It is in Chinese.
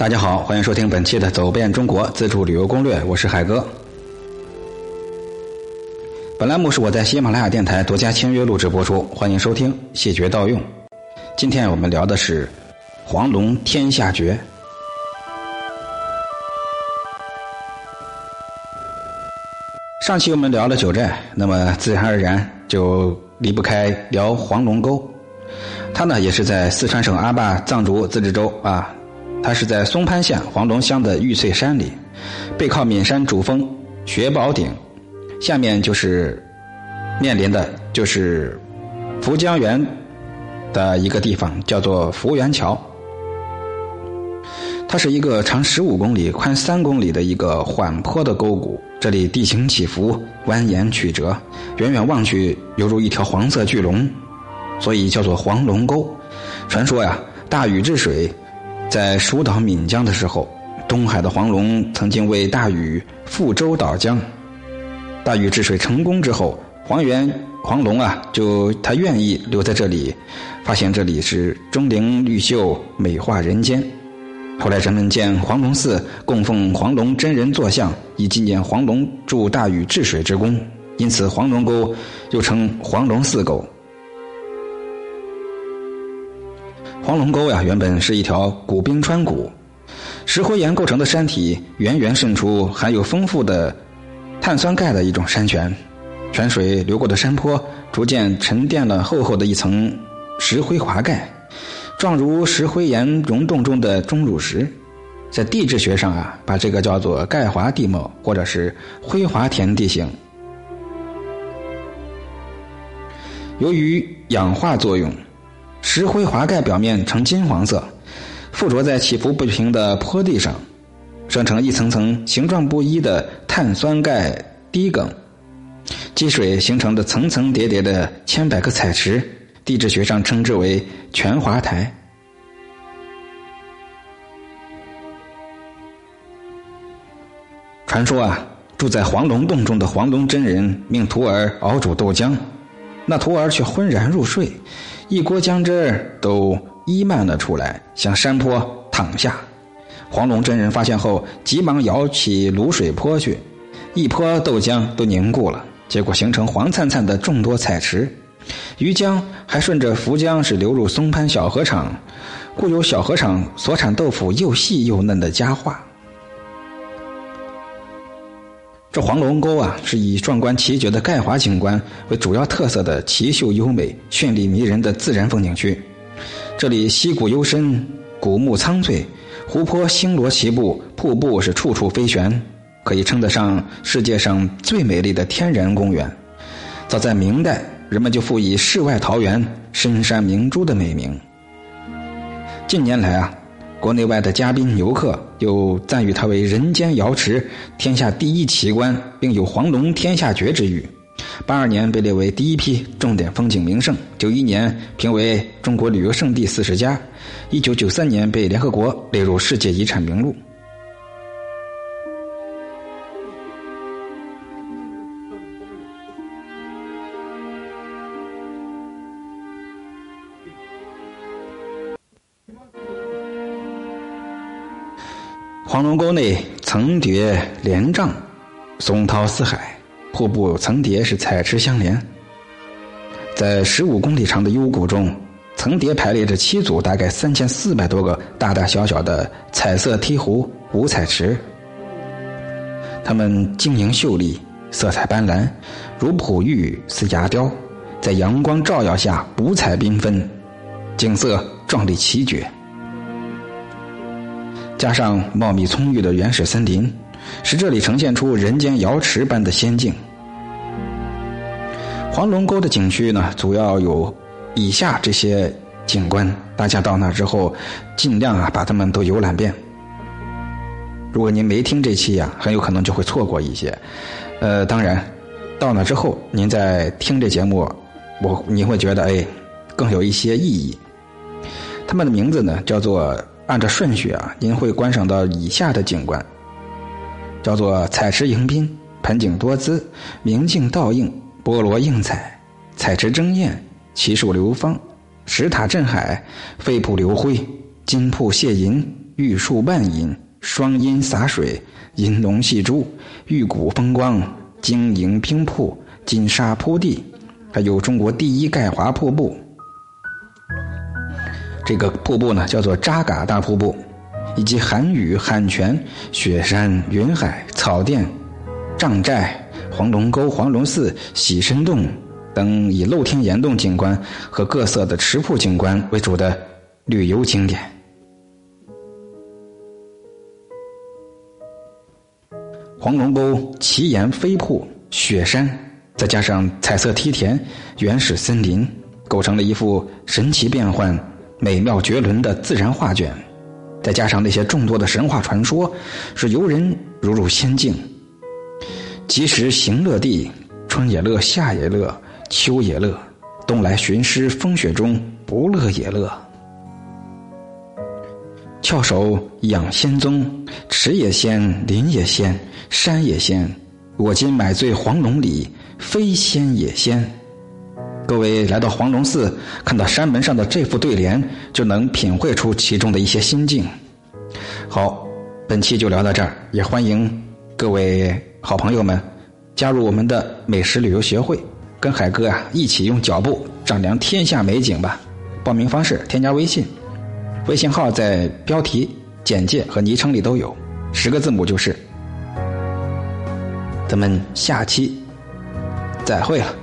大家好，欢迎收听本期的《走遍中国自助旅游攻略》，我是海哥。本栏目是我在喜马拉雅电台独家签约录制播出，欢迎收听，谢绝盗用。今天我们聊的是黄龙天下绝。上期我们聊了九寨，那么自然而然就离不开聊黄龙沟。它呢也是在四川省阿坝藏族自治州啊。它是在松潘县黄龙乡的玉翠山里，背靠岷山主峰雪宝顶，下面就是面临的就是福江源的一个地方，叫做福源桥。它是一个长十五公里、宽三公里的一个缓坡的沟谷，这里地形起伏、蜿蜒曲折，远远望去犹如一条黄色巨龙，所以叫做黄龙沟。传说呀，大禹治水。在蜀岛岷江的时候，东海的黄龙曾经为大禹覆舟导江。大禹治水成功之后，黄猿黄龙啊，就他愿意留在这里，发现这里是钟灵毓秀，美化人间。后来人们建黄龙寺，供奉黄龙真人坐像，以纪念黄龙助大禹治水之功。因此，黄龙沟又称黄龙寺沟。黄龙沟呀，原本是一条古冰川谷，石灰岩构成的山体，源源渗出含有丰富的碳酸钙的一种山泉。泉水流过的山坡，逐渐沉淀了厚厚的一层石灰华盖，状如石灰岩溶洞中的钟乳石。在地质学上啊，把这个叫做钙华地貌，或者是灰华田地形。由于氧化作用。石灰华盖表面呈金黄色，附着在起伏不平的坡地上，生成一层层形状不一的碳酸钙滴梗，积水形成的层层叠叠的千百个彩池，地质学上称之为全华台。传说啊，住在黄龙洞中的黄龙真人命徒儿熬煮豆浆，那徒儿却昏然入睡。一锅姜汁都溢漫了出来，向山坡淌下。黄龙真人发现后，急忙舀起卤水泼去，一泼豆浆都凝固了，结果形成黄灿灿的众多彩池。余浆还顺着浮江是流入松潘小河场，故有小河场所产豆腐又细又嫩的佳话。这黄龙沟啊，是以壮观奇绝的钙华景观为主要特色的奇秀优美、绚丽迷人的自然风景区。这里溪谷幽深，古木苍翠，湖泊星罗棋布，瀑布是处处飞旋，可以称得上世界上最美丽的天然公园。早在明代，人们就赋予世外桃源、深山明珠的美名。近年来啊。国内外的嘉宾游客又赞誉它为人间瑶池，天下第一奇观，并有“黄龙天下绝”之誉。八二年被列为第一批重点风景名胜，九一年评为中国旅游胜地四十家，一九九三年被联合国列入世界遗产名录。黄龙沟内层叠连嶂，松涛四海，瀑布层叠是彩池相连。在十五公里长的幽谷中，层叠排列着七组大概三千四百多个大大小小的彩色梯湖五彩池，它们晶莹秀丽，色彩斑斓，如璞玉似牙雕，在阳光照耀下五彩缤纷，景色壮丽奇绝。加上茂密葱郁的原始森林，使这里呈现出人间瑶池般的仙境。黄龙沟的景区呢，主要有以下这些景观，大家到那之后，尽量啊把它们都游览遍。如果您没听这期呀，很有可能就会错过一些。呃，当然，到那之后您再听这节目，我你会觉得哎，更有一些意义。他们的名字呢，叫做。按照顺序啊，您会观赏到以下的景观，叫做彩池迎宾、盆景多姿、明镜倒映、波罗映彩、彩池争艳、奇树流芳、石塔镇海、飞瀑流辉、金瀑泻银、玉树漫饮，双阴洒水，银龙戏珠，玉骨风光，晶莹冰瀑，金沙铺地，还有中国第一钙华瀑布。这个瀑布呢，叫做扎嘎大瀑布，以及寒雨、寒泉、雪山、云海、草甸、帐寨、黄龙沟、黄龙寺、喜深洞等以露天岩洞景观和各色的池瀑景观为主的旅游景点。黄龙沟奇岩飞瀑、雪山，再加上彩色梯田、原始森林，构成了一幅神奇变幻。美妙绝伦的自然画卷，再加上那些众多的神话传说，使游人如入仙境。及时行乐地，春也乐，夏也乐，秋也乐，冬来寻诗风雪中，不乐也乐。翘首仰仙踪，池也仙，林也仙，山也仙。我今买醉黄龙里，非仙也仙。各位来到黄龙寺，看到山门上的这副对联，就能品会出其中的一些心境。好，本期就聊到这儿，也欢迎各位好朋友们加入我们的美食旅游协会，跟海哥啊一起用脚步丈量天下美景吧。报名方式：添加微信，微信号在标题、简介和昵称里都有，十个字母就是。咱们下期再会了。